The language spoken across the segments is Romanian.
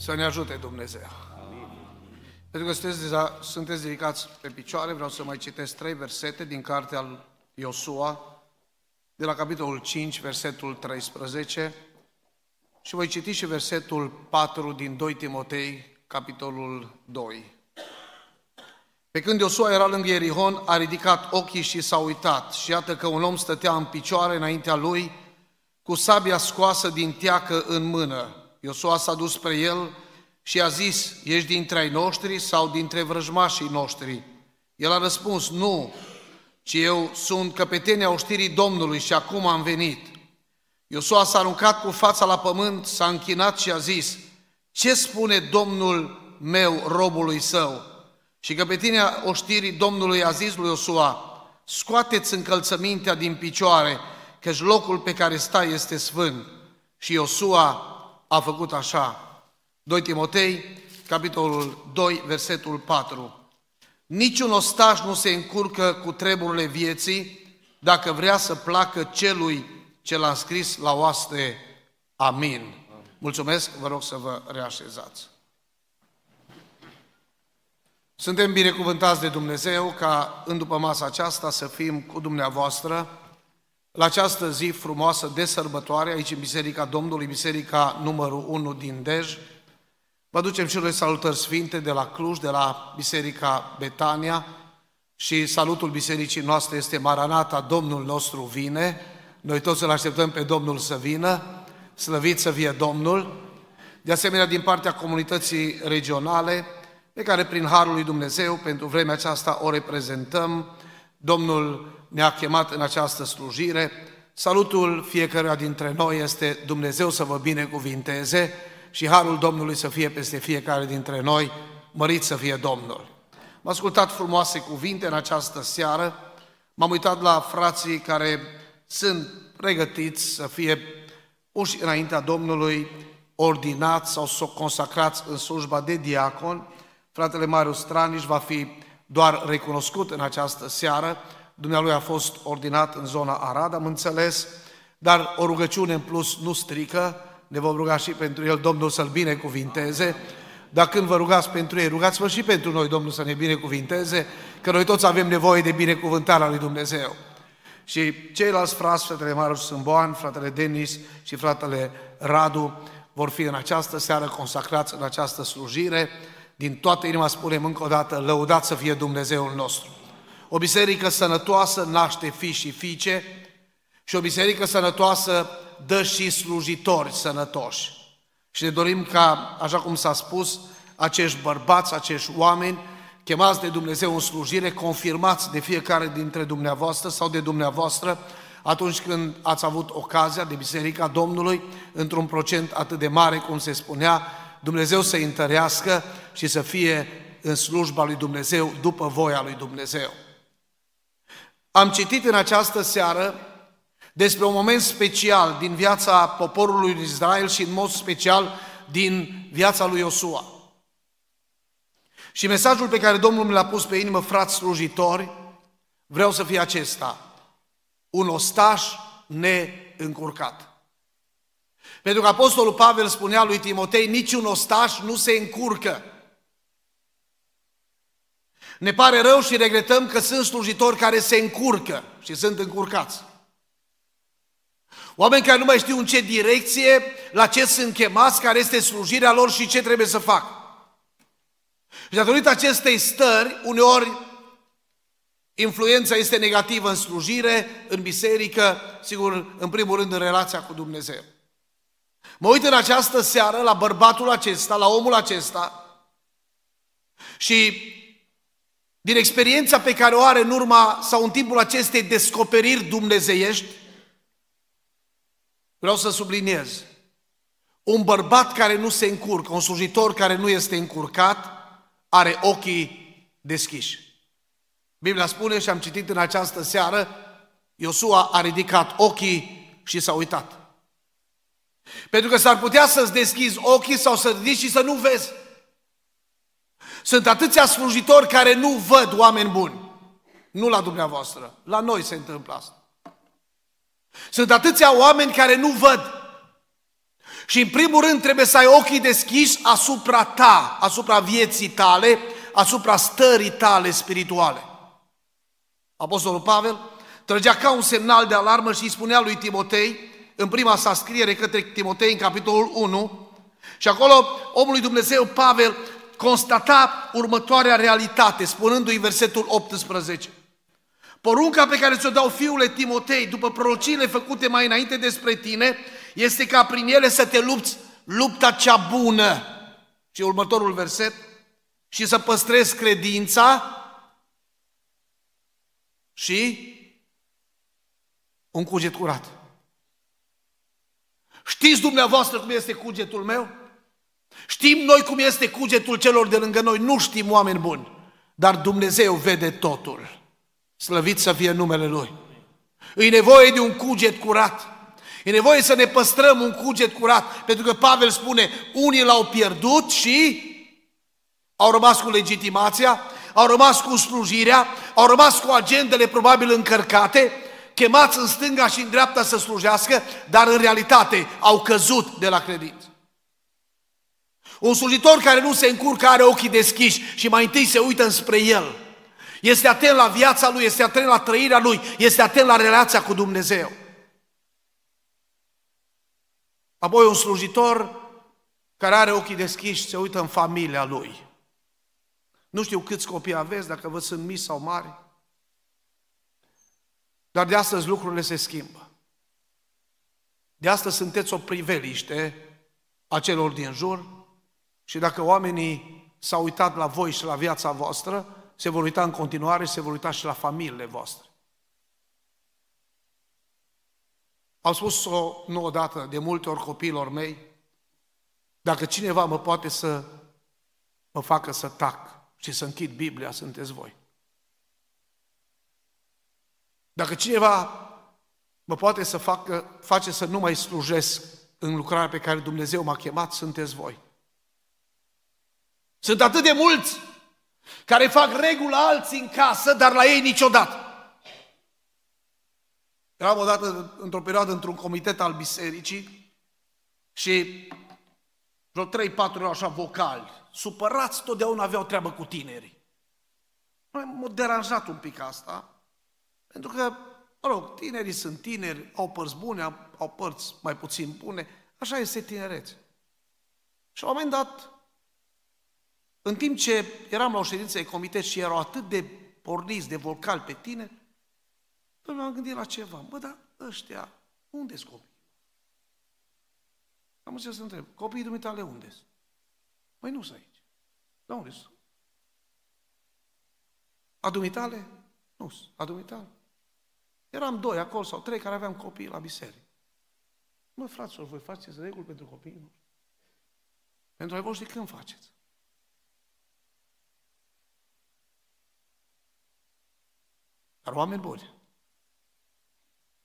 Să ne ajute Dumnezeu. Pentru că sunteți, deja, sunteți dedicați pe picioare, vreau să mai citesc trei versete din cartea al Iosua, de la capitolul 5, versetul 13, și voi citi și versetul 4 din 2 Timotei, capitolul 2. Pe când Iosua era lângă Ierihon, a ridicat ochii și s-a uitat și iată că un om stătea în picioare înaintea lui, cu sabia scoasă din teacă în mână. Iosua s-a dus spre el și a zis, ești dintre ai noștri sau dintre vrăjmașii noștri? El a răspuns, nu, ci eu sunt căpetenia oștirii Domnului și acum am venit. Iosua s-a aruncat cu fața la pământ, s-a închinat și a zis, ce spune Domnul meu robului său? Și căpetenia oștirii Domnului a zis lui Iosua, scoateți încălțămintea din picioare, căci locul pe care stai este sfânt. Și Iosua a făcut așa. 2 Timotei, capitolul 2, versetul 4. Niciun ostaș nu se încurcă cu treburile vieții dacă vrea să placă celui ce l-a scris la oaste. Amin. Mulțumesc, vă rog să vă reașezați. Suntem binecuvântați de Dumnezeu ca în după masa aceasta să fim cu dumneavoastră la această zi frumoasă de sărbătoare aici în Biserica Domnului, Biserica numărul 1 din Dej. Vă ducem și noi salutări sfinte de la Cluj, de la Biserica Betania și salutul bisericii noastre este Maranata, Domnul nostru vine. Noi toți îl așteptăm pe Domnul să vină, slăvit să fie Domnul. De asemenea, din partea comunității regionale, pe care prin Harul lui Dumnezeu, pentru vremea aceasta o reprezentăm, Domnul ne-a chemat în această slujire. Salutul fiecăruia dintre noi este Dumnezeu să vă binecuvinteze și Harul Domnului să fie peste fiecare dintre noi, mărit să fie Domnul. M-am ascultat frumoase cuvinte în această seară, m-am uitat la frații care sunt pregătiți să fie puși înaintea Domnului, ordinați sau consacrați în slujba de diacon. Fratele Marius Straniș va fi doar recunoscut în această seară, dumnealui a fost ordinat în zona Arad, am înțeles, dar o rugăciune în plus nu strică, ne vom ruga și pentru el, Domnul să-l binecuvinteze, dar când vă rugați pentru ei, rugați-vă și pentru noi, Domnul să ne binecuvinteze, că noi toți avem nevoie de binecuvântarea lui Dumnezeu. Și ceilalți frați, fratele Marius Sâmboan, fratele Denis și fratele Radu, vor fi în această seară consacrați în această slujire. Din toată inima spunem încă o dată, lăudat să fie Dumnezeul nostru. O biserică sănătoasă naște fi și fiice și o biserică sănătoasă dă și slujitori sănătoși. Și ne dorim ca, așa cum s-a spus, acești bărbați, acești oameni, chemați de Dumnezeu în slujire, confirmați de fiecare dintre dumneavoastră sau de dumneavoastră, atunci când ați avut ocazia de Biserica Domnului, într-un procent atât de mare, cum se spunea, Dumnezeu să întărească și să fie în slujba lui Dumnezeu, după voia lui Dumnezeu. Am citit în această seară despre un moment special din viața poporului Israel și în mod special din viața lui Iosua. Și mesajul pe care Domnul mi l-a pus pe inimă, frați slujitori, vreau să fie acesta. Un ostaș neîncurcat. Pentru că Apostolul Pavel spunea lui Timotei, niciun ostaș nu se încurcă. Ne pare rău și regretăm că sunt slujitori care se încurcă și sunt încurcați. Oameni care nu mai știu în ce direcție, la ce sunt chemați, care este slujirea lor și ce trebuie să fac. Și datorită acestei stări, uneori influența este negativă în slujire, în biserică, sigur, în primul rând în relația cu Dumnezeu. Mă uit în această seară la bărbatul acesta, la omul acesta și din experiența pe care o are în urma sau în timpul acestei descoperiri dumnezeiești, vreau să subliniez, un bărbat care nu se încurcă, un slujitor care nu este încurcat, are ochii deschiși. Biblia spune și am citit în această seară, Iosua a ridicat ochii și s-a uitat. Pentru că s-ar putea să-ți deschizi ochii sau să ridici și să nu vezi. Sunt atâția slujitori care nu văd oameni buni. Nu la dumneavoastră, la noi se întâmplă asta. Sunt atâția oameni care nu văd. Și în primul rând trebuie să ai ochii deschiși asupra ta, asupra vieții tale, asupra stării tale spirituale. Apostolul Pavel trăgea ca un semnal de alarmă și îi spunea lui Timotei, în prima sa scriere către Timotei, în capitolul 1, și acolo omul lui Dumnezeu, Pavel, constata următoarea realitate, spunându-i versetul 18. Porunca pe care ți-o dau fiule Timotei, după prorociile făcute mai înainte despre tine, este ca prin ele să te lupți lupta cea bună. Și următorul verset, și să păstrezi credința și un cuget curat. Știți dumneavoastră cum este cugetul meu? Știm noi cum este cugetul celor de lângă noi, nu știm oameni buni, dar Dumnezeu vede totul. Slăvit să fie numele Lui. E nevoie de un cuget curat. E nevoie să ne păstrăm un cuget curat, pentru că Pavel spune, unii l-au pierdut și au rămas cu legitimația, au rămas cu slujirea, au rămas cu agendele probabil încărcate, chemați în stânga și în dreapta să slujească, dar în realitate au căzut de la credință. Un slujitor care nu se încurcă are ochii deschiși și mai întâi se uită înspre el. Este atent la viața lui, este atent la trăirea lui, este atent la relația cu Dumnezeu. Apoi un slujitor care are ochii deschiși se uită în familia lui. Nu știu câți copii aveți, dacă vă sunt mici sau mari, dar de astăzi lucrurile se schimbă. De astăzi sunteți o priveliște a celor din jur și dacă oamenii s-au uitat la voi și la viața voastră, se vor uita în continuare și se vor uita și la familiile voastre. Am spus-o nu odată, de multe ori copiilor mei, dacă cineva mă poate să mă facă să tac și să închid Biblia, sunteți voi. Dacă cineva mă poate să facă, face să nu mai slujesc în lucrarea pe care Dumnezeu m-a chemat, sunteți voi. Sunt atât de mulți care fac regulă alții în casă, dar la ei niciodată. Eram odată într-o perioadă într-un comitet al bisericii și vreo 3-4 erau așa vocali, supărați, totdeauna aveau treabă cu tinerii. M-a deranjat un pic asta, pentru că, mă rog, tinerii sunt tineri, au părți bune, au părți mai puțin bune, așa este tinerețe. Și la un moment dat, în timp ce eram la o ședință de comitet și erau atât de porniți, de volcal pe tine, m-am gândit la ceva. Bă, dar ăștia, unde sunt copii? Am încercat să întreb, copiii dumitale unde sunt? Păi nu sunt aici. Da unde sunt? A dumitale? Nu sunt. A dumitale? Eram doi acolo sau trei care aveam copii la biserică. Mă, fraților, voi faceți reguli pentru copiii noștri? Pentru ai voștri când faceți? Dar oameni buni,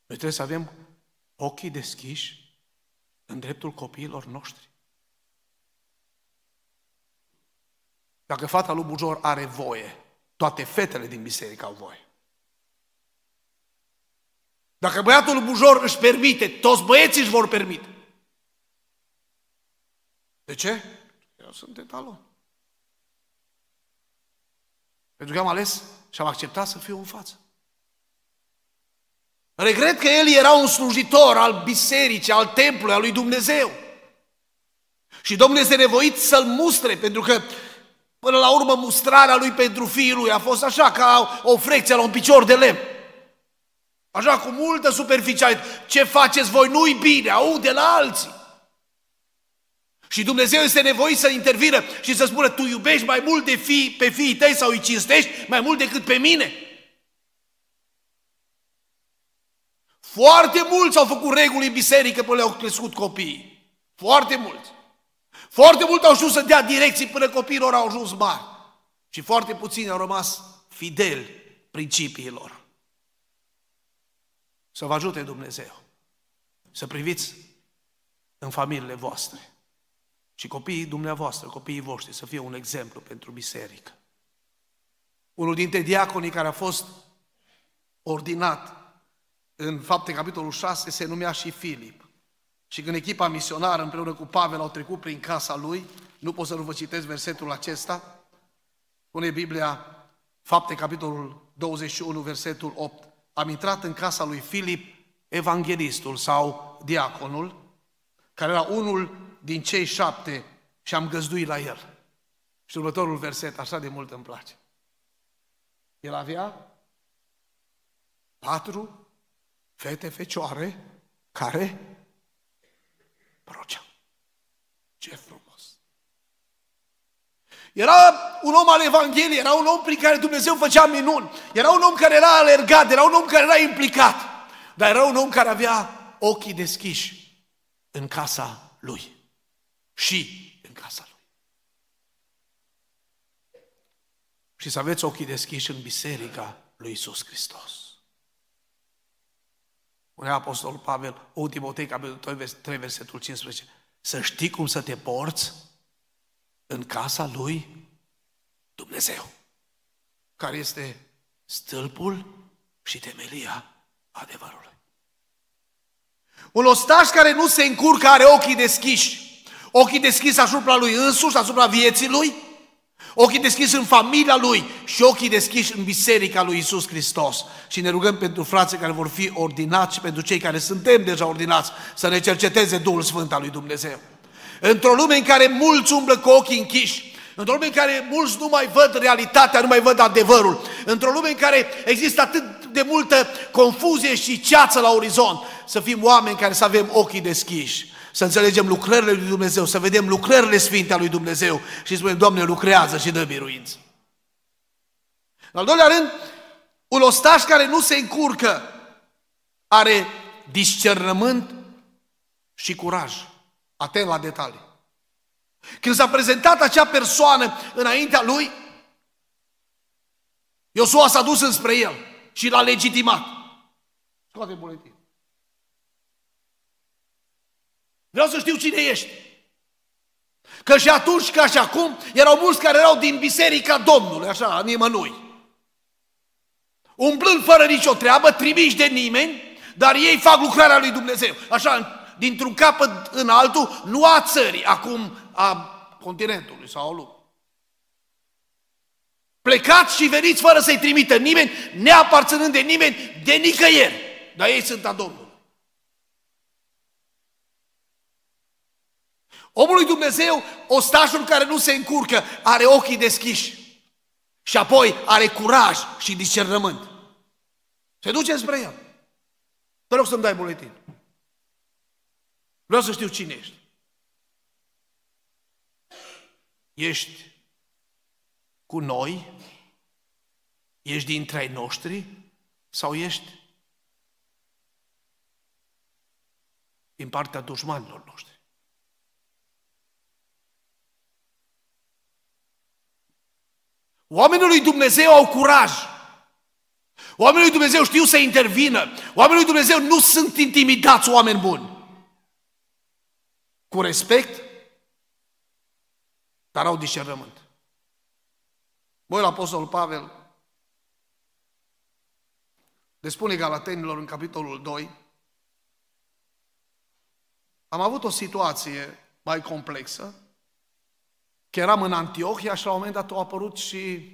noi trebuie să avem ochii deschiși în dreptul copiilor noștri. Dacă fata lui Bujor are voie, toate fetele din biserică au voie. Dacă băiatul lui Bujor își permite, toți băieții își vor permite. De ce? Eu sunt etalon. Pentru că am ales și am acceptat să fiu în față. Regret că el era un slujitor al bisericii, al templului, al lui Dumnezeu. Și Domnul este nevoit să-l mustre, pentru că până la urmă mustrarea lui pentru fiul lui a fost așa ca o frecție la un picior de lemn. Așa cu multă superficialitate. Ce faceți voi nu-i bine, aude la alții. Și Dumnezeu este nevoit să intervină și să spună, tu iubești mai mult de fii, pe fiii tăi sau îi cinstești mai mult decât pe mine. Foarte mulți au făcut reguli în biserică până le-au crescut copiii. Foarte mulți. Foarte mulți au știut să dea direcții până copiilor au ajuns mari. Și foarte puțini au rămas fideli principiilor. Să vă ajute Dumnezeu să priviți în familiile voastre și copiii dumneavoastră, copiii voștri, să fie un exemplu pentru biserică. Unul dintre diaconii care a fost ordinat în fapte capitolul 6 se numea și Filip. Și când echipa misionară împreună cu Pavel au trecut prin casa lui, nu pot să nu vă citesc versetul acesta, spune Biblia, fapte capitolul 21, versetul 8, am intrat în casa lui Filip, evanghelistul sau diaconul, care era unul din cei șapte și am găzduit la el. Și următorul verset, așa de mult îmi place. El avea patru fete fecioare care proceau. Ce frumos! Era un om al Evangheliei, era un om prin care Dumnezeu făcea minuni, era un om care era alergat, era un om care era implicat, dar era un om care avea ochii deschiși în casa lui și în casa lui. Și să aveți ochii deschiși în biserica lui Isus Hristos. Unea Apostolul Pavel, o Timotei, capitolul 3, versetul 15. Să știi cum să te porți în casa lui Dumnezeu, care este stâlpul și temelia adevărului. Un ostaș care nu se încurcă are ochii deschiși. Ochii deschiși asupra lui însuși, asupra vieții lui, ochii deschiși în familia lui și ochii deschiși în biserica lui Isus Hristos. Și ne rugăm pentru frații care vor fi ordinați și pentru cei care suntem deja ordinați să ne cerceteze Duhul Sfânt al lui Dumnezeu. Într-o lume în care mulți umblă cu ochii închiși, Într-o lume în care mulți nu mai văd realitatea, nu mai văd adevărul. Într-o lume în care există atât de multă confuzie și ceață la orizont. Să fim oameni care să avem ochii deschiși să înțelegem lucrările lui Dumnezeu, să vedem lucrările sfinte a lui Dumnezeu și spunem, Doamne, lucrează și dă biruință. În al doilea rând, un ostaș care nu se încurcă are discernământ și curaj. Atent la detalii. Când s-a prezentat acea persoană înaintea lui, Iosua s-a dus înspre el și l-a legitimat. Scoate buletin. Vreau să știu cine ești. Că și atunci, ca și acum, erau mulți care erau din biserica Domnului, așa, nimănui. Umblând fără nicio treabă, trimiși de nimeni, dar ei fac lucrarea lui Dumnezeu. Așa, dintr-un capăt în altul, nu a țării, acum a continentului sau a lumii. Plecați și veniți fără să-i trimită nimeni, neaparținând de nimeni, de nicăieri. Dar ei sunt a Domnului. Omul lui Dumnezeu, ostașul care nu se încurcă, are ochii deschiși. Și apoi are curaj și discernământ. Se duce spre el. Te rog să-mi dai buletin. Vreau să știu cine ești. Ești cu noi? Ești dintre ai noștri? Sau ești din partea dușmanilor noștri? Oamenii lui Dumnezeu au curaj. Oamenii lui Dumnezeu știu să intervină. Oamenii lui Dumnezeu nu sunt intimidați oameni buni. Cu respect, dar au discernământ. Voi la Apostolul Pavel le spune Galatenilor în capitolul 2 am avut o situație mai complexă că eram în Antiohia și la un moment dat a apărut și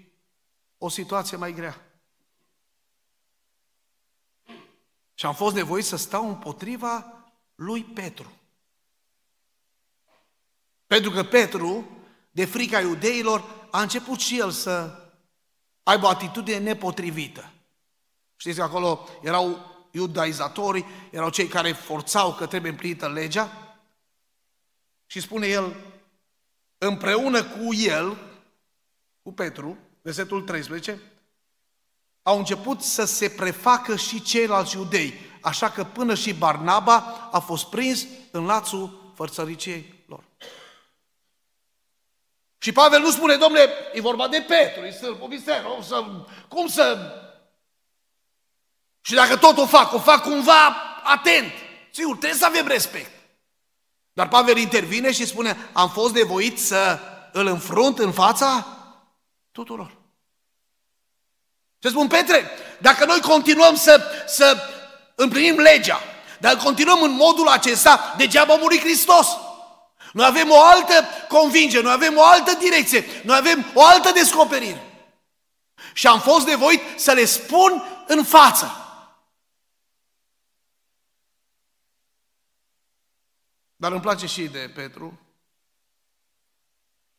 o situație mai grea. Și am fost nevoit să stau împotriva lui Petru. Pentru că Petru, de frica iudeilor, a început și el să aibă o atitudine nepotrivită. Știți că acolo erau iudaizatorii, erau cei care forțau că trebuie împlinită legea. Și spune el, împreună cu el, cu Petru, versetul 13, au început să se prefacă și ceilalți iudei, așa că până și Barnaba a fost prins în lațul fărțăriciei lor. Și Pavel nu spune, domnule, e vorba de Petru, e stâlpul biseră, să, cum să... Și dacă tot o fac, o fac cumva atent. Sigur, trebuie să avem respect. Dar Pavel intervine și spune, am fost nevoit să îl înfrunt în fața tuturor. Și spun, Petre, dacă noi continuăm să, să împlinim legea, Dar continuăm în modul acesta, degeaba a murit Hristos. Noi avem o altă convingere, noi avem o altă direcție, noi avem o altă descoperire. Și am fost nevoit să le spun în față. Dar îmi place și de Petru,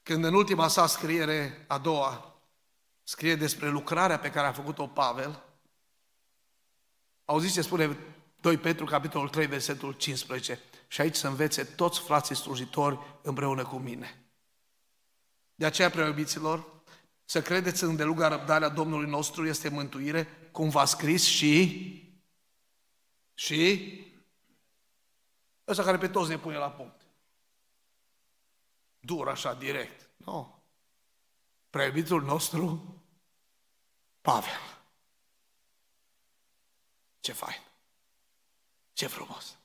când în ultima sa scriere, a doua, scrie despre lucrarea pe care a făcut-o Pavel, auziți ce spune 2 Petru, capitolul 3, versetul 15. Și aici să învețe toți frații slujitori împreună cu mine. De aceea, preobiților, să credeți în deluga răbdarea Domnului nostru este mântuire, cum v-a scris și... Și... Ăsta care pe toți ne pune la punct. Dur așa, direct. Nu. No. Preobitul nostru, Pavel. Ce fain! Ce frumos!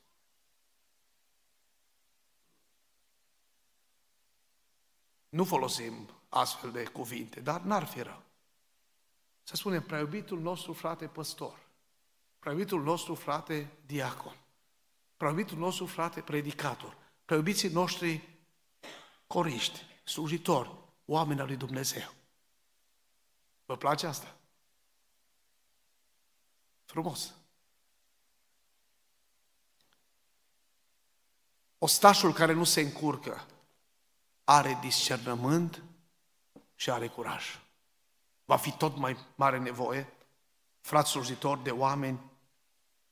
Nu folosim astfel de cuvinte, dar n-ar fi rău. Să spunem, preiubitul nostru frate păstor, preiubitul nostru frate diacon, preiubitul nostru frate predicator, preiubiții noștri coriști, slujitori, oameni al lui Dumnezeu. Vă place asta? Frumos. Ostașul care nu se încurcă are discernământ și are curaj. Va fi tot mai mare nevoie, frați slujitori, de oameni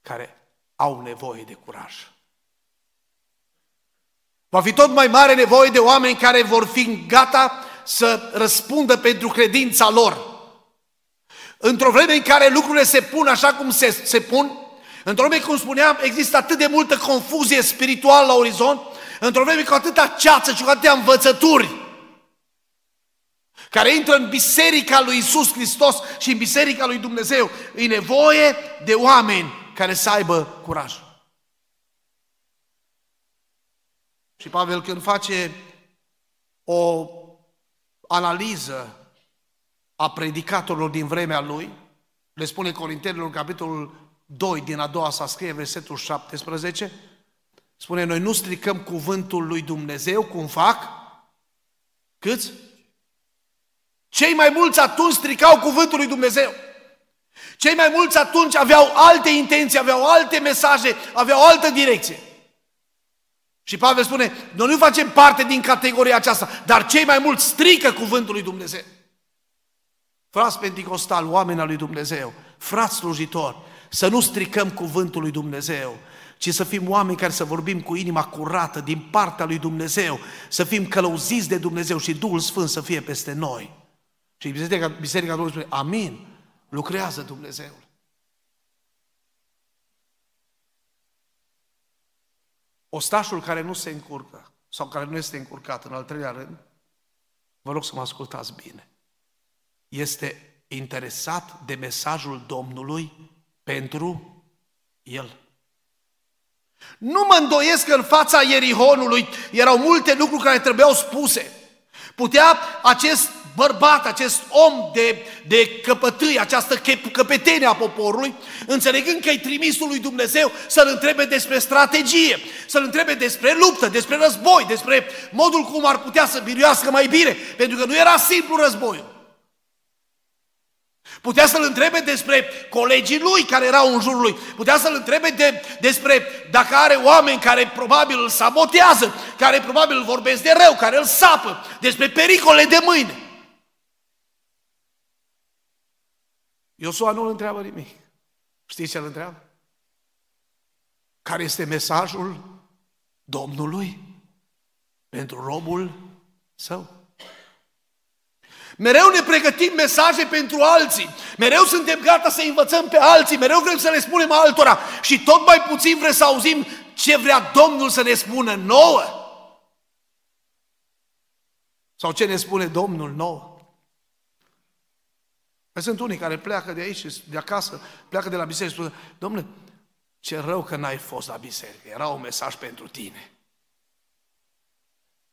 care au nevoie de curaj. Va fi tot mai mare nevoie de oameni care vor fi gata să răspundă pentru credința lor. Într-o vreme în care lucrurile se pun așa cum se, se pun, Într-o vreme, cum spuneam, există atât de multă confuzie spirituală la orizont, într-o vreme cu atâta ceață și cu atâtea învățături, care intră în biserica lui Isus Hristos și în biserica lui Dumnezeu, e nevoie de oameni care să aibă curaj. Și Pavel când face o analiză a predicatorilor din vremea lui, le spune Corintenilor, capitolul 2 din a doua sa scrie versetul 17, spune, noi nu stricăm cuvântul lui Dumnezeu, cum fac? Câți? Cei mai mulți atunci stricau cuvântul lui Dumnezeu. Cei mai mulți atunci aveau alte intenții, aveau alte mesaje, aveau o altă direcție. Și Pavel spune, noi nu facem parte din categoria aceasta, dar cei mai mulți strică cuvântul lui Dumnezeu. Frați pentecostal, oameni al lui Dumnezeu, frați slujitori, să nu stricăm cuvântul lui Dumnezeu, ci să fim oameni care să vorbim cu inima curată din partea lui Dumnezeu, să fim călăuziți de Dumnezeu și Duhul Sfânt să fie peste noi. Și Biserica, Biserica Domnului spune, amin, lucrează Dumnezeu. Ostașul care nu se încurcă sau care nu este încurcat, în al treilea rând, vă rog să mă ascultați bine, este interesat de mesajul Domnului pentru el. Nu mă îndoiesc că în fața Ierihonului erau multe lucruri care trebuiau spuse. Putea acest bărbat, acest om de, de căpătâi, această căpetenie a poporului, înțelegând că e trimisul lui Dumnezeu să-l întrebe despre strategie, să-l întrebe despre luptă, despre război, despre modul cum ar putea să biruiască mai bine, pentru că nu era simplu războiul. Putea să-l întrebe despre colegii lui care erau în jurul lui. Putea să-l întrebe de, despre dacă are oameni care probabil îl sabotează, care probabil îl vorbesc de rău, care îl sapă, despre pericole de mâine. Iosua nu îl întreabă nimic. Știți ce îl întreabă? Care este mesajul Domnului pentru robul său? Mereu ne pregătim mesaje pentru alții, mereu suntem gata să învățăm pe alții, mereu vrem să le spunem altora și tot mai puțin vrem să auzim ce vrea Domnul să ne spună nouă. Sau ce ne spune Domnul nouă. Păi sunt unii care pleacă de aici, de acasă, pleacă de la biserică și spun, Domnule, ce rău că n-ai fost la biserică, era un mesaj pentru tine.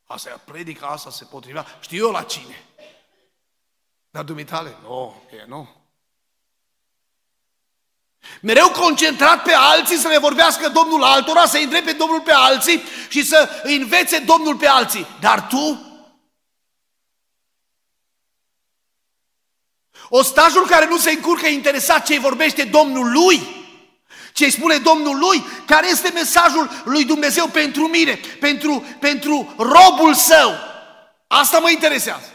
Asta e predica asta se potrivea, știu eu la cine. Dar dumitale, nu, e nu. Mereu concentrat pe alții să le vorbească Domnul altora, să îi pe Domnul pe alții și să îi învețe Domnul pe alții. Dar tu? Ostajul care nu se încurcă interesat ce vorbește Domnul lui, ce îi spune Domnul lui, care este mesajul lui Dumnezeu pentru mine, pentru, pentru robul său. Asta mă interesează.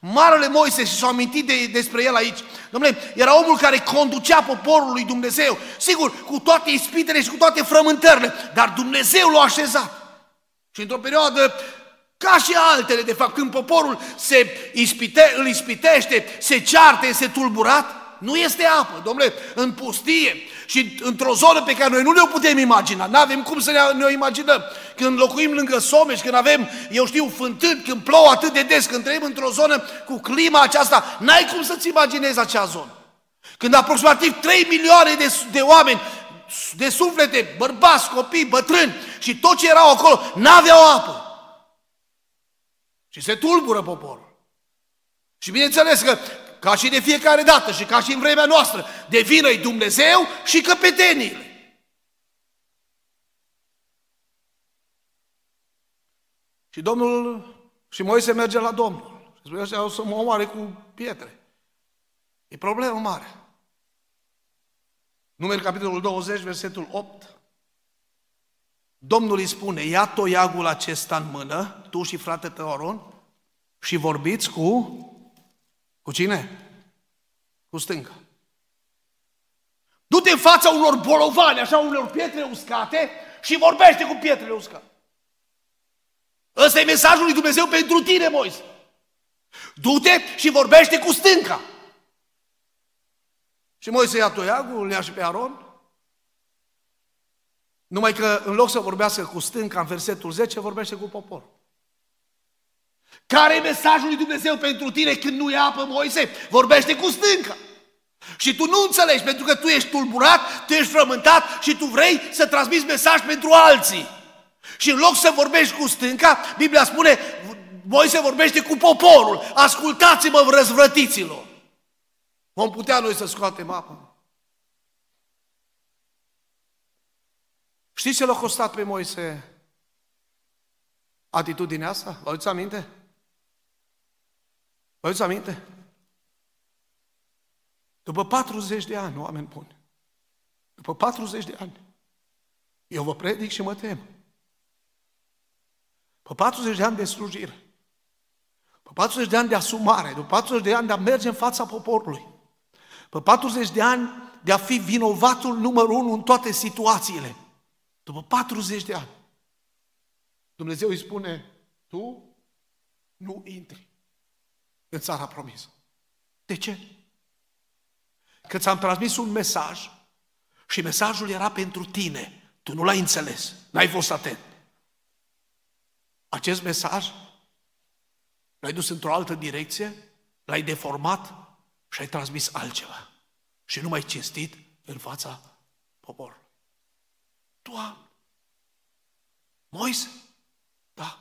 Marele Moise și s-au amintit de, despre el aici. Domnule, era omul care conducea poporul lui Dumnezeu. Sigur, cu toate ispitele și cu toate frământările, dar Dumnezeu l-a așezat. Și într-o perioadă ca și altele, de fapt, când poporul se ispite, îl ispitește, se ceartă, este tulburat, nu este apă, domnule, în pustie și într-o zonă pe care noi nu ne-o putem imagina, nu avem cum să ne, ne o imaginăm. Când locuim lângă Someș, când avem, eu știu, fântâni, când plouă atât de des, când trăim într-o zonă cu clima aceasta, n-ai cum să-ți imaginezi acea zonă. Când aproximativ 3 milioane de, de oameni, de suflete, bărbați, copii, bătrâni și tot ce erau acolo, n-aveau apă. Și se tulbură poporul. Și bineînțeles că ca și de fiecare dată și ca și în vremea noastră, de vină Dumnezeu și căpeteniile. Și Domnul, și Moise merge la Domnul. Și spune, ăștia o să mă omoare cu pietre. E problemă mare. Numeri capitolul 20, versetul 8. Domnul îi spune, ia toiagul acesta în mână, tu și frate tău Aron, și vorbiți cu cu cine? Cu stânga. Du-te în fața unor bolovani, așa, unor pietre uscate și vorbește cu pietrele uscate. Ăsta e mesajul lui Dumnezeu pentru tine, Moise. Du-te și vorbește cu stânca. Și Moise ia toiagul, îl ia și pe Aron. Numai că în loc să vorbească cu stânca în versetul 10, vorbește cu poporul. Care e mesajul lui Dumnezeu pentru tine când nu e apă, Moise? Vorbește cu stânca. Și tu nu înțelegi, pentru că tu ești tulburat, tu ești frământat și tu vrei să transmiți mesaj pentru alții. Și în loc să vorbești cu stânca, Biblia spune, Moise vorbește cu poporul. Ascultați-mă, răzvrătiților. Vom putea noi să scoatem apă. Știți ce l-a costat pe Moise atitudinea asta? Vă aduți aminte? Vă aduți aminte? După 40 de ani, oameni buni, după 40 de ani, eu vă predic și mă tem. După 40 de ani de slujire, după 40 de ani de asumare, după 40 de ani de a merge în fața poporului, după 40 de ani de a fi vinovatul numărul unu în toate situațiile, după 40 de ani, Dumnezeu îi spune, tu nu intri în țara promisă. De ce? Că ți-am transmis un mesaj și mesajul era pentru tine. Tu nu l-ai înțeles, n-ai fost atent. Acest mesaj l-ai dus într-o altă direcție, l-ai deformat și ai transmis altceva. Și nu mai cinstit în fața poporului. Doamne! Moise? Da.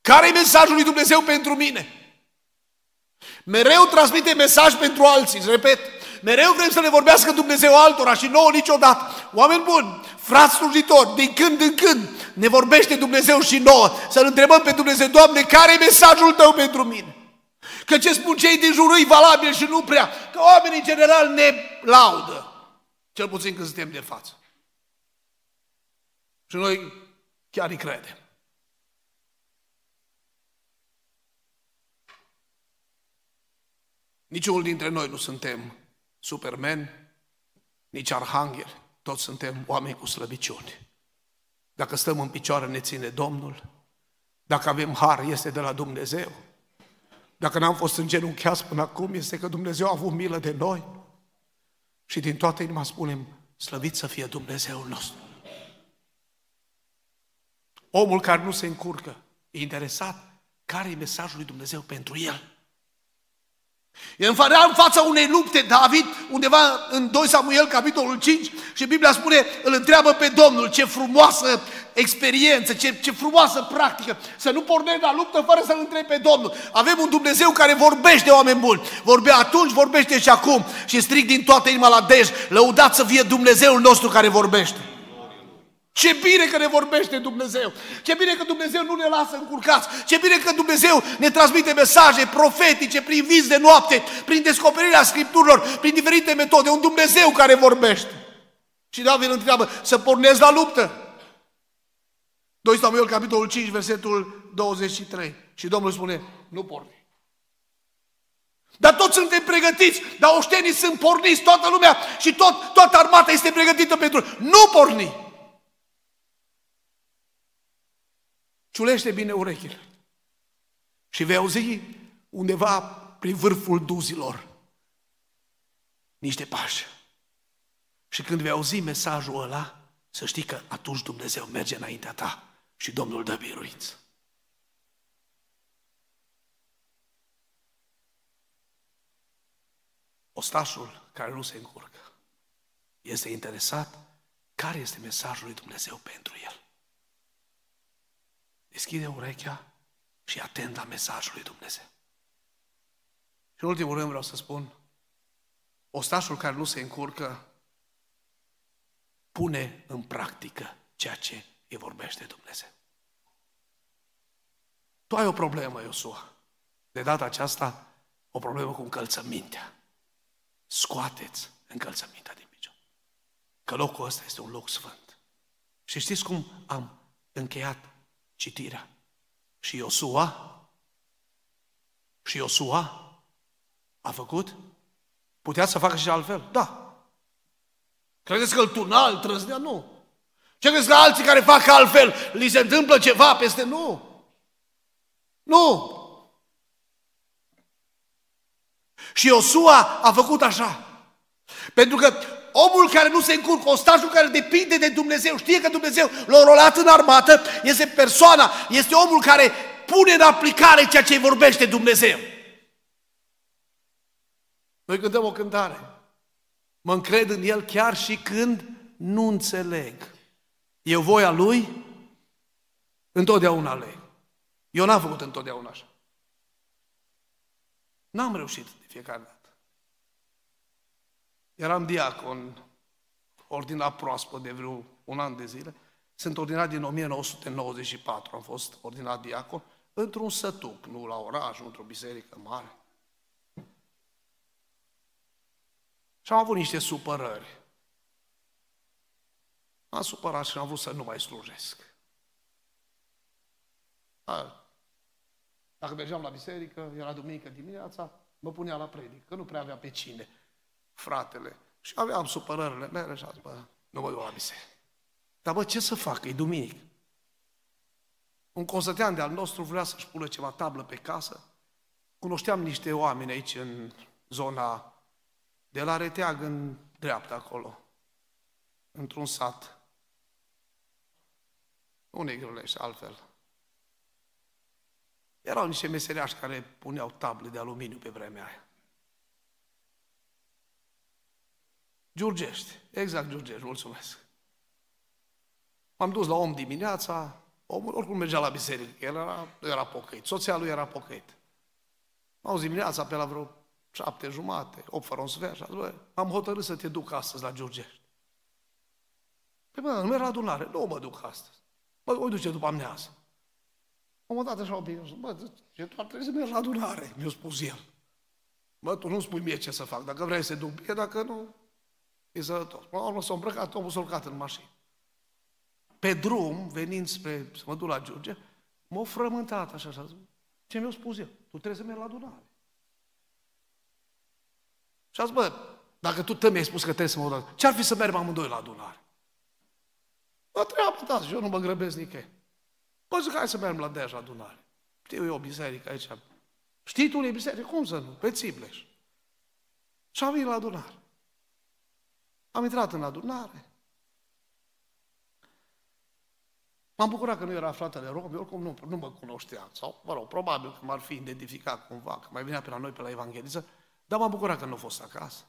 Care e mesajul lui Dumnezeu pentru mine? Mereu transmite mesaj pentru alții, repet. Mereu vrem să ne vorbească Dumnezeu altora și nouă niciodată. Oameni buni, frați slujitori, din când în când ne vorbește Dumnezeu și nouă. Să-L întrebăm pe Dumnezeu, Doamne, care e mesajul Tău pentru mine? Că ce spun cei din jur e valabil și nu prea. Că oamenii în general ne laudă. Cel puțin când suntem de față. Și noi chiar îi credem. Niciunul dintre noi nu suntem supermen, nici arhanghel, toți suntem oameni cu slăbiciuni. Dacă stăm în picioare, ne ține Domnul. Dacă avem har, este de la Dumnezeu. Dacă n-am fost îngenunchiați până acum, este că Dumnezeu a avut milă de noi. Și din toată inima spunem, slăvit să fie Dumnezeul nostru. Omul care nu se încurcă, e interesat care e mesajul lui Dumnezeu pentru el. Era în fața unei lupte David, undeva în 2 Samuel, capitolul 5, și Biblia spune, îl întreabă pe Domnul, ce frumoasă experiență, ce, ce frumoasă practică, să nu pornești la luptă fără să-L întrebi pe Domnul. Avem un Dumnezeu care vorbește oameni buni. Vorbea atunci, vorbește și acum. Și stric din toată inima la dej, lăudat să fie Dumnezeul nostru care vorbește. Ce bine că ne vorbește Dumnezeu! Ce bine că Dumnezeu nu ne lasă încurcați! Ce bine că Dumnezeu ne transmite mesaje profetice prin vis de noapte, prin descoperirea Scripturilor, prin diferite metode. Un Dumnezeu care vorbește. Și David îl întreabă, să pornesc la luptă? 2 Samuel, capitolul 5, versetul 23. Și Domnul spune, nu porni. Dar toți suntem pregătiți, dar oștenii sunt porniți, toată lumea și tot, toată armata este pregătită pentru... Nu porni! Ciulește bine urechile. Și vei auzi undeva prin vârful duzilor niște pași. Și când vei auzi mesajul ăla, să știi că atunci Dumnezeu merge înaintea ta și Domnul dă biruință. Ostașul care nu se încurcă este interesat care este mesajul lui Dumnezeu pentru el. Deschide urechea și atent la mesajul lui Dumnezeu. Și în ultimul rând vreau să spun, ostașul care nu se încurcă pune în practică ceea ce îi vorbește Dumnezeu. Tu ai o problemă, Iosua. De data aceasta, o problemă cu încălțămintea. Scoateți încălțămintea din picior. Că locul ăsta este un loc sfânt. Și știți cum am încheiat citirea? Și Iosua, și Iosua a făcut? Putea să facă și altfel? Da, Credeți că îl tuna, îl trăznea? Nu. Ce credeți că alții care fac altfel, li se întâmplă ceva peste? Nu. Nu. Și Iosua a făcut așa. Pentru că omul care nu se încurcă, ostajul care depinde de Dumnezeu, știe că Dumnezeu l-a rolat în armată, este persoana, este omul care pune în aplicare ceea ce vorbește Dumnezeu. Noi cântăm o cântare. Mă încred în El chiar și când nu înțeleg. E voia Lui? Întotdeauna aleg. Eu n-am făcut întotdeauna așa. N-am reușit de fiecare dată. Eram diacon, ordinat proaspăt de vreo un an de zile. Sunt ordinat din 1994, am fost ordinat diacon, într-un sătuc, nu la oraș, nu într-o biserică mare. Și am avut niște supărări. Am supărat și am vrut să nu mai slujesc. A, dacă mergeam la biserică, era duminică dimineața, mă punea la predică, că nu prea avea pe cine, fratele. Și aveam supărările mele și am zis, bă, nu mă duc la biserică. Dar bă, ce să fac? E duminică. Un consătean de-al nostru vrea să-și pună ceva tablă pe casă. Cunoșteam niște oameni aici în zona de la Reteag în dreapta acolo, într-un sat. Unei grălești, altfel. Erau niște meseriași care puneau table de aluminiu pe vremea aia. Giurgești, exact Giurgești, mulțumesc. M-am dus la om dimineața, omul oricum mergea la biserică, el era, era pocăit, soția lui era pocăit. M-am dus dimineața pe la vreo șapte jumate, opt fără un sfert, și a zis, bă, am hotărât să te duc astăzi la Giurgești. Păi bă, nu merg la adunare, nu mă duc astăzi. Bă, o duce după amnează. Am dat așa bine, bă, ce tu ar trebui să mergi la adunare, mi-a spus el. Bă, tu nu spui mie ce să fac, dacă vrei să te duc bine, dacă nu, e sănătos. Până la urmă s-a îmbrăcat, omul s-a urcat în mașină. Pe drum, venind spre, să mă duc la Giurge, m-a frământat așa, așa, ce mi-a spus el? Tu trebuie să mergi la adunare. Și a zis, bă, dacă tu te mi-ai spus că trebuie să mă duc, ce-ar fi să mergem amândoi la adunare? Bă, treabă ta, și eu nu mă grăbesc nicăieri. Bă, zic, hai să mergem la Dej la adunare. Știu eu o biserică aici. Știi tu unde e biserică? Cum să nu? Pe Țibleș. Și am venit la adunare. Am intrat în adunare. M-am bucurat că nu era fratele Robi, oricum nu, nu mă cunoștea. Sau, mă rog, probabil că m-ar fi identificat cumva, că mai venea pe la noi, pe la evangheliză. Dar m-am bucurat că nu a fost acasă.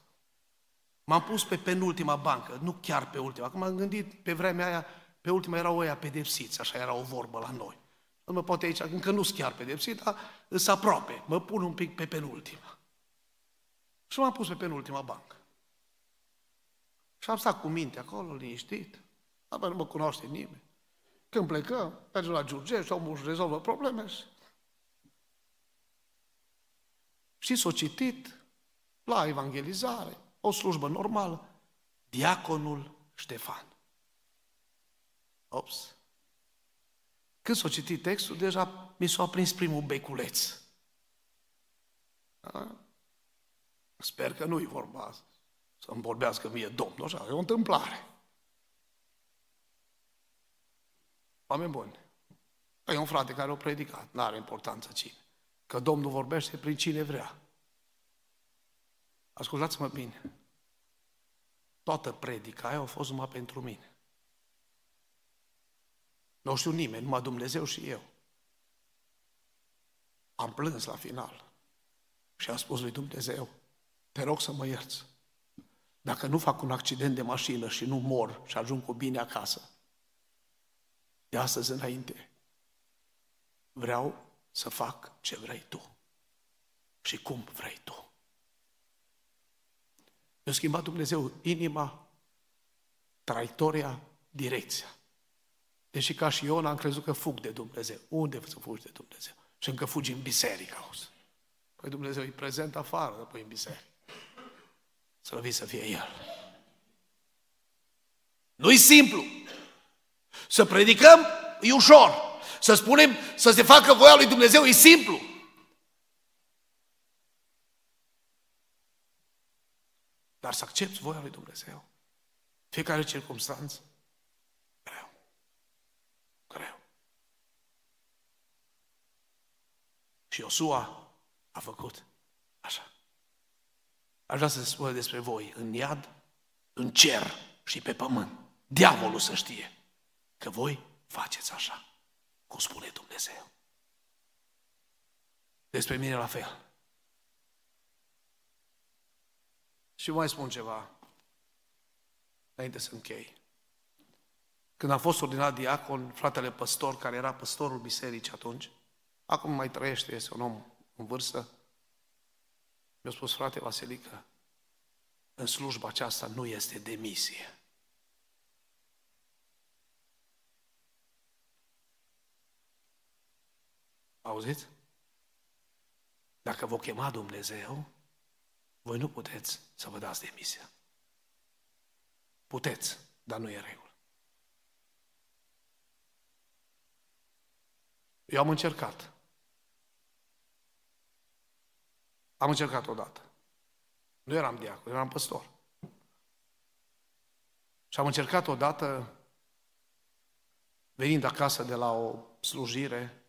M-am pus pe penultima bancă, nu chiar pe ultima, că m-am gândit pe vremea aia, Pe ultima erau ăia pedepsiți, așa era o vorbă la noi. Mă, poate aici încă nu sunt chiar pedepsit, dar îs aproape. Mă pun un pic pe penultima. Și m-am pus pe penultima bancă. Și am stat cu minte acolo, liniștit. Dar nu mă cunoaște nimeni. Când plecăm, mergem la Giurgești, omul își rezolvă probleme. Și s-o citit la evangelizare, o slujbă normală, diaconul Ștefan. Ops! Când s-o citit textul, deja mi s-a aprins primul beculeț. A? Sper că nu-i vorba să-mi vorbească mie Domnul, așa, e o întâmplare. Oameni buni. E un frate care o predicat, nu are importanță cine. Că Domnul vorbește prin cine vrea. Ascultați-mă bine. Toată predica aia a fost numai pentru mine. Nu știu nimeni, numai Dumnezeu și eu. Am plâns la final și am spus lui Dumnezeu, te rog să mă ierți. Dacă nu fac un accident de mașină și nu mor și ajung cu bine acasă, de astăzi înainte, vreau să fac ce vrei tu și cum vrei tu. Mi-a schimbat Dumnezeu inima, traiectoria, direcția. Deși ca și Iona am crezut că fug de Dumnezeu. Unde să fugi de Dumnezeu? Și încă fugi în biserică, auzi. Păi Dumnezeu e prezent afară, după în biserică. Slăvit să fie El. Nu-i simplu. Să predicăm e ușor. Să spunem, să se facă voia lui Dumnezeu e simplu. Dar să accepti voia lui Dumnezeu. Fiecare circunstanță. Greu. Greu. Și Iosua a făcut așa. Aș vrea să se spună despre voi, în iad, în cer și pe pământ. Diavolul să știe că voi faceți așa, cum spune Dumnezeu. Despre mine la fel. Și mai spun ceva, înainte să închei. Când a fost ordinat diacon, fratele păstor, care era păstorul bisericii atunci, acum mai trăiește, este un om în vârstă, mi-a spus, frate Vasilică, în slujba aceasta nu este demisie. Auziți? Dacă vă chema Dumnezeu, voi nu puteți să vă dați demisia. Puteți, dar nu e regulă. Eu am încercat. Am încercat odată. Nu eram diacon, eram păstor. Și am încercat odată, venind acasă de la o slujire,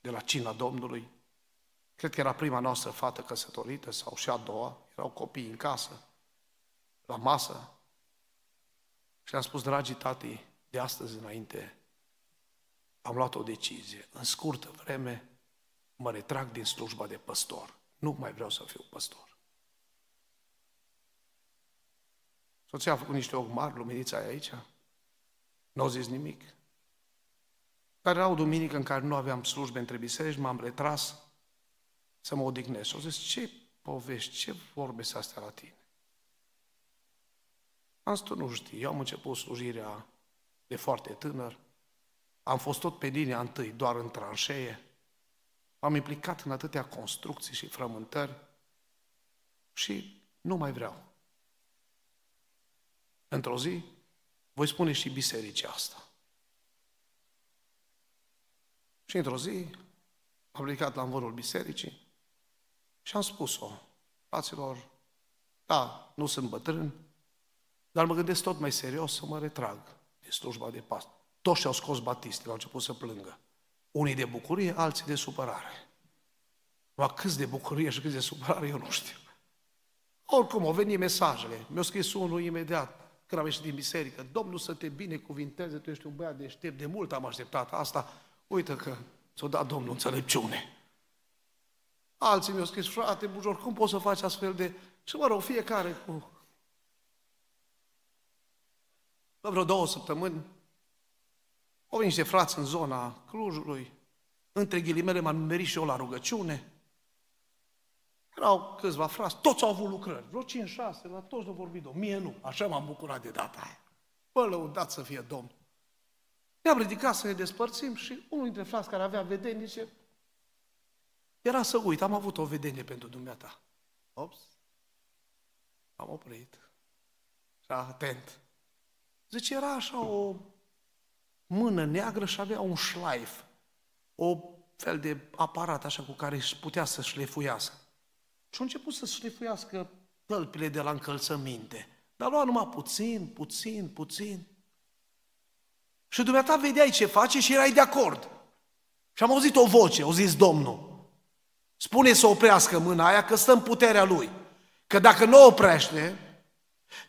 de la cina Domnului, cred că era prima noastră fată căsătorită sau și a doua, erau copii în casă, la masă, și am spus, dragii tati, de astăzi înainte am luat o decizie. În scurtă vreme mă retrag din slujba de păstor. Nu mai vreau să fiu păstor. Soția a făcut niște ochi mari, luminița e aici. Nu au zis nimic. Dar era o duminică în care nu aveam slujbe între biserici, m-am retras să mă odihnesc. Și au zis, ce povești, ce vorbe să astea la tine? Am spus, nu știu, eu am început slujirea de foarte tânăr, am fost tot pe linia întâi, doar în tranșee, am implicat în atâtea construcții și frământări și nu mai vreau. Într-o zi, voi spune și bisericii asta. Și într-o zi am ridicat la învărul bisericii și am spus-o, fraților, da, nu sunt bătrân, dar mă gândesc tot mai serios să mă retrag de slujba de pas. Toți și-au scos batistele, au început să plângă. Unii de bucurie, alții de supărare. Va câți de bucurie și câți de supărare, eu nu știu. Oricum, au venit mesajele. Mi-a scris unul imediat, când am ieșit din biserică, Domnul să te binecuvinteze, tu ești un băiat deștept, de mult am așteptat asta, uite că ți-o dat Domnul înțelepciune. Alții mi-au scris, frate Bujor, cum poți să faci astfel de... Și mă rog, fiecare cu... La vreo două săptămâni Au venit niște frați în zona Clujului, între ghilimele m-am merit și eu la rugăciune. Erau câțiva frați, toți au avut lucrări, vreo 5-6, la toți nu vorbit Domnul, mie nu, așa m-am bucurat de data aia. Bă, lăudat să fie Domnul. Ne-am ridicat să ne despărțim și unul dintre frați care avea vedenie zice, era să uit, am avut o vedenie pentru dumneata. Ops, am oprit. Și atent. Zice, era așa o mână neagră și avea un șlaif, o fel de aparat așa cu care își putea să șlefuiască. Și a început să șlefuiască tălpile de la încălțăminte. Dar lua numai puțin, puțin, puțin. Și dumneata vedeai ce face și erai de acord. Și am auzit o voce, au zis Domnul, spune să oprească mâna aia că stă în puterea lui. Că dacă nu o oprește,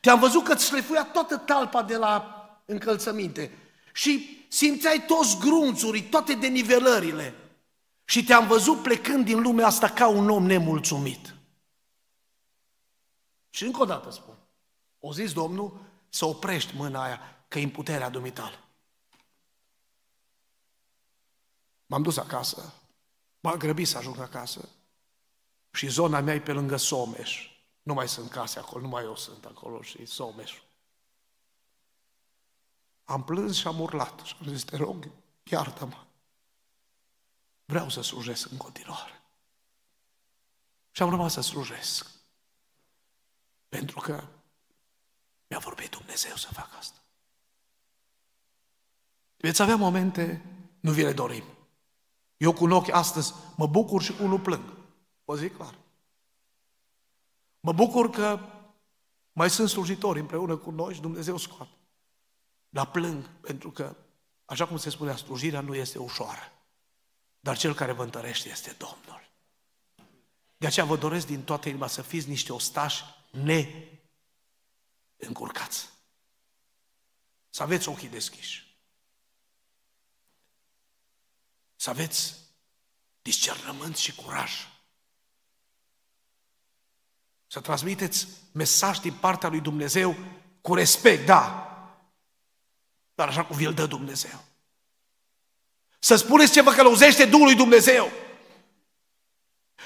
te-am văzut că îți șlefuia toată talpa de la încălțăminte și simțeai toți grunțurii, toate denivelările și te-am văzut plecând din lumea asta ca un om nemulțumit. Și încă o dată spun, o zis Domnul să oprești mâna aia, că e în puterea dumitale. M-am dus acasă, m-am grăbit să ajung acasă și zona mea e pe lângă Someș. Nu mai sunt case acolo, nu mai eu sunt acolo și Someș. Am plâns și am urlat și am zis, te rog, iartă-mă. Vreau să slujesc în continuare. Și am rămas să slujesc. Pentru că mi-a vorbit Dumnezeu să fac asta. Veți avea momente, nu vi le dorim. Eu cu un ochi astăzi mă bucur și cu unul plâng. Vă zic clar. Mă bucur că mai sunt slujitori împreună cu noi și Dumnezeu scoate. Dar plâng pentru că, așa cum se spunea, slujirea nu este ușoară. Dar cel care vă întărește este Domnul. De aceea vă doresc din toată inima să fiți niște ostași neîncurcați. Să aveți ochii deschiși. Să aveți discernământ și curaj. Să transmiteți mesaj din partea lui Dumnezeu cu respect, da, dar așa cum vi-l dă Dumnezeu. Să spuneți ce vă călăuzește Duhul lui Dumnezeu.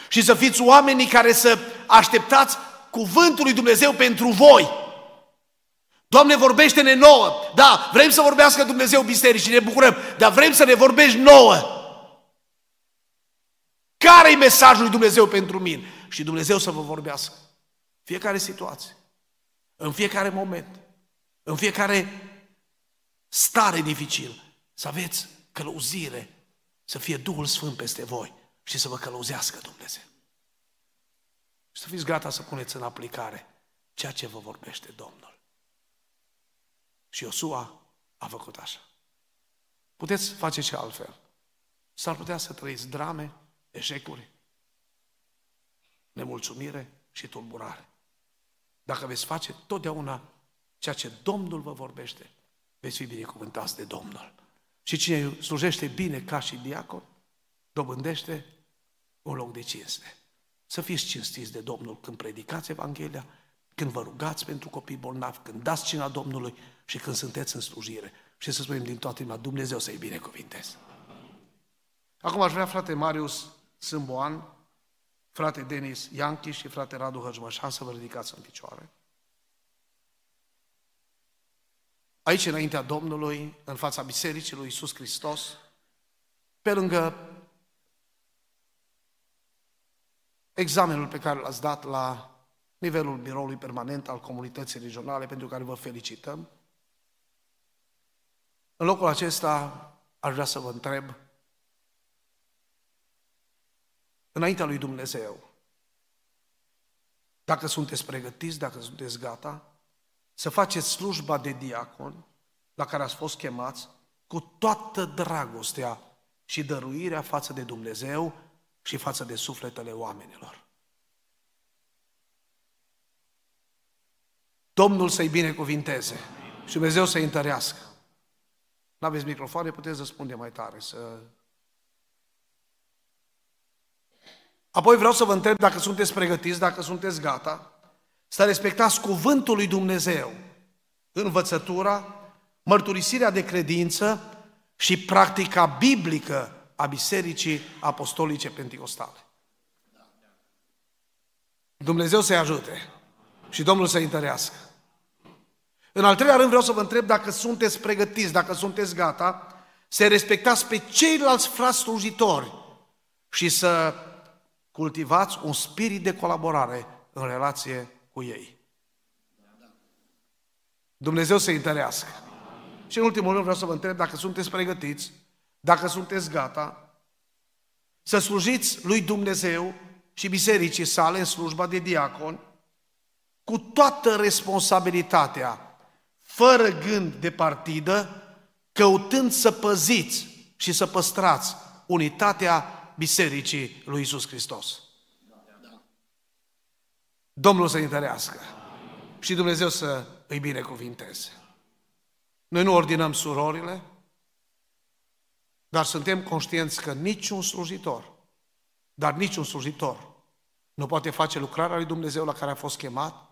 Și să fiți oamenii care să așteptați cuvântul lui Dumnezeu pentru voi. Doamne, vorbește-ne nouă. Da, vrem să vorbească Dumnezeu bisericii, ne bucurăm, dar vrem să ne vorbești nouă. Care e mesajul lui Dumnezeu pentru mine? Și Dumnezeu să vă vorbească. Fiecare situație, în fiecare moment, în fiecare stare dificil, să aveți călăuzire, să fie Duhul Sfânt peste voi și să vă călăuzească Dumnezeu. Și să fiți gata să puneți în aplicare ceea ce vă vorbește Domnul. Și Iosua a făcut așa. Puteți face și altfel. S-ar putea să trăiți drame, eșecuri, nemulțumire și tulburare. Dacă veți face totdeauna ceea ce Domnul vă vorbește, veți fi binecuvântați de Domnul. Și cine slujește bine ca și diacon, dobândește un loc de cinste. Să fiți cinstiți de Domnul când predicați Evanghelia, când vă rugați pentru copii bolnavi, când dați cina Domnului și când sunteți în slujire. Și să spunem din toată inima, Dumnezeu să-i binecuvinteze. Acum aș vrea, frate Marius Sâmboan, frate Denis Ianchi și frate Radu Hăjmășan să vă ridicați în picioare. Aici, înaintea Domnului, în fața Bisericii lui Iisus Hristos, pe lângă examenul pe care l-ați dat la nivelul biroului permanent al comunității regionale, pentru care vă felicităm. În locul acesta aș vrea să vă întreb, înaintea lui Dumnezeu, dacă sunteți pregătiți, dacă sunteți gata, să faceți slujba de diacon la care ați fost chemați cu toată dragostea și dăruirea față de Dumnezeu și față de sufletele oamenilor. Domnul să-i binecuvinteze și Dumnezeu să-i întărească. Nu aveți microfoane, puteți răspunde mai tare. Să... Apoi vreau să vă întreb dacă sunteți pregătiți, dacă sunteți gata, să respectați cuvântul lui Dumnezeu, învățătura, mărturisirea de credință și practica biblică a Bisericii Apostolice Pentecostale. Dumnezeu să-i ajute și Domnul să-i întărească. În al treilea rând vreau să vă întreb dacă sunteți pregătiți, dacă sunteți gata, să respectați pe ceilalți frați slujitori și să cultivați un spirit de colaborare în relație cu ei. Dumnezeu să-i întărească. Și în ultimul rând vreau să vă întreb dacă sunteți pregătiți, dacă sunteți gata, să slujiți lui Dumnezeu și bisericii sale în slujba de diacon, cu toată responsabilitatea, fără gând de partidă, căutând să păziți și să păstrați unitatea bisericii lui Isus Hristos. Domnul să întărească și Dumnezeu să îi binecuvinteze. Noi nu ordinăm surorile, dar suntem conștienți că niciun slujitor, dar niciun slujitor nu poate face lucrarea lui Dumnezeu la care a fost chemat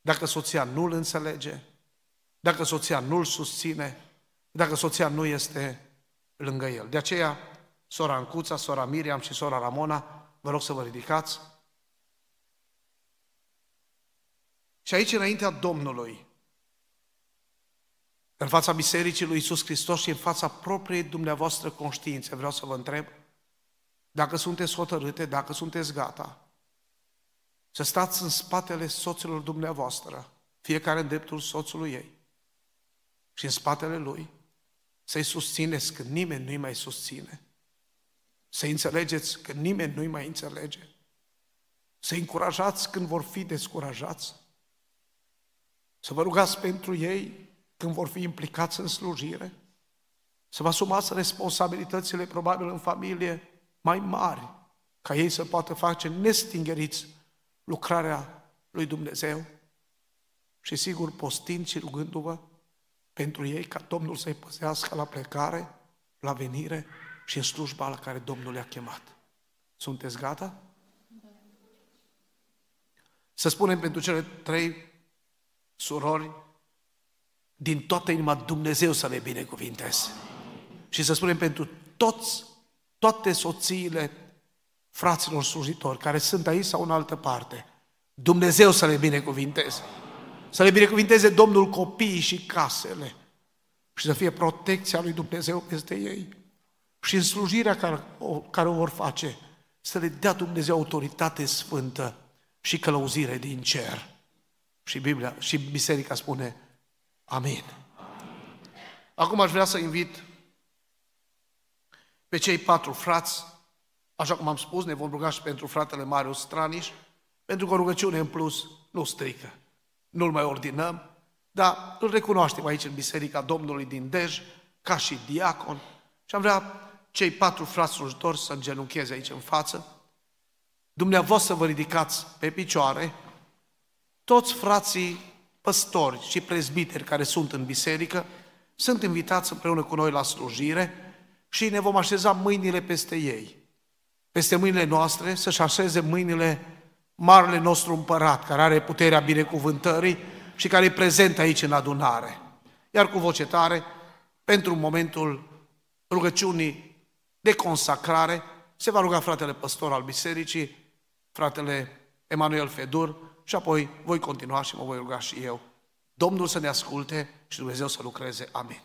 dacă soția nu-l înțelege, dacă soția nu-l susține, dacă soția nu este lângă el. De aceea, sora Ancuța, sora Miriam și sora Ramona, vă rog să vă ridicați. Și aici, înaintea Domnului, în fața Bisericii lui Isus Hristos și în fața propriei dumneavoastră conștiințe, vreau să vă întreb dacă sunteți hotărâte, dacă sunteți gata, să stați în spatele soților dumneavoastră, fiecare în dreptul soțului ei, și în spatele lui, să-i susțineți când nimeni nu-i mai susține, să înțelegeți când nimeni nu-i mai înțelege, să-i încurajați când vor fi descurajați, să vă rugați pentru ei când vor fi implicați în slujire, să vă asumați responsabilitățile probabil în familie mai mari, ca ei să poată face nestingeriți lucrarea lui Dumnezeu. Și sigur postind și rugându-vă pentru ei ca Domnul să-i păzească la plecare, la venire și în slujba la care Domnul le-a chemat. Sunteți gata? Să spunem pentru cele trei surori din toată inima Dumnezeu să le binecuvinteze. Și să spunem pentru toți, toate soțiile fraților slujitori care sunt aici sau în altă parte, Dumnezeu să le binecuvinteze. Să le binecuvinteze Domnul copiii și casele și să fie protecția lui Dumnezeu peste ei. Și în slujirea care o, care o vor face, să le dea Dumnezeu autoritate sfântă și călăuzire din cer. Și Biblia și Biserica spune Amin. Acum aș vrea să invit pe cei patru frați, așa cum am spus, ne vom ruga și pentru fratele Marius Straniș, pentru că o rugăciune în plus nu strică. Nu-l mai ordinăm, dar îl recunoaștem aici în Biserica Domnului din Dej, ca și diacon, și am vrea cei patru frați slujitori să îngenuncheze aici în față. Dumneavoastră vă ridicați pe picioare, toți frații păstori și prezbiteri care sunt în biserică sunt invitați împreună cu noi la slujire și ne vom așeza mâinile peste ei. Peste mâinile noastre să-și așeze mâinile marele nostru împărat, care are puterea binecuvântării și care e prezent aici în adunare. Iar cu voce tare, pentru momentul rugăciunii de consacrare, se va ruga fratele păstor al bisericii, fratele Emanuel Fedur, și apoi voi continua și mă voi ruga și eu. Domnul să ne asculte și Dumnezeu să lucreze. Amin.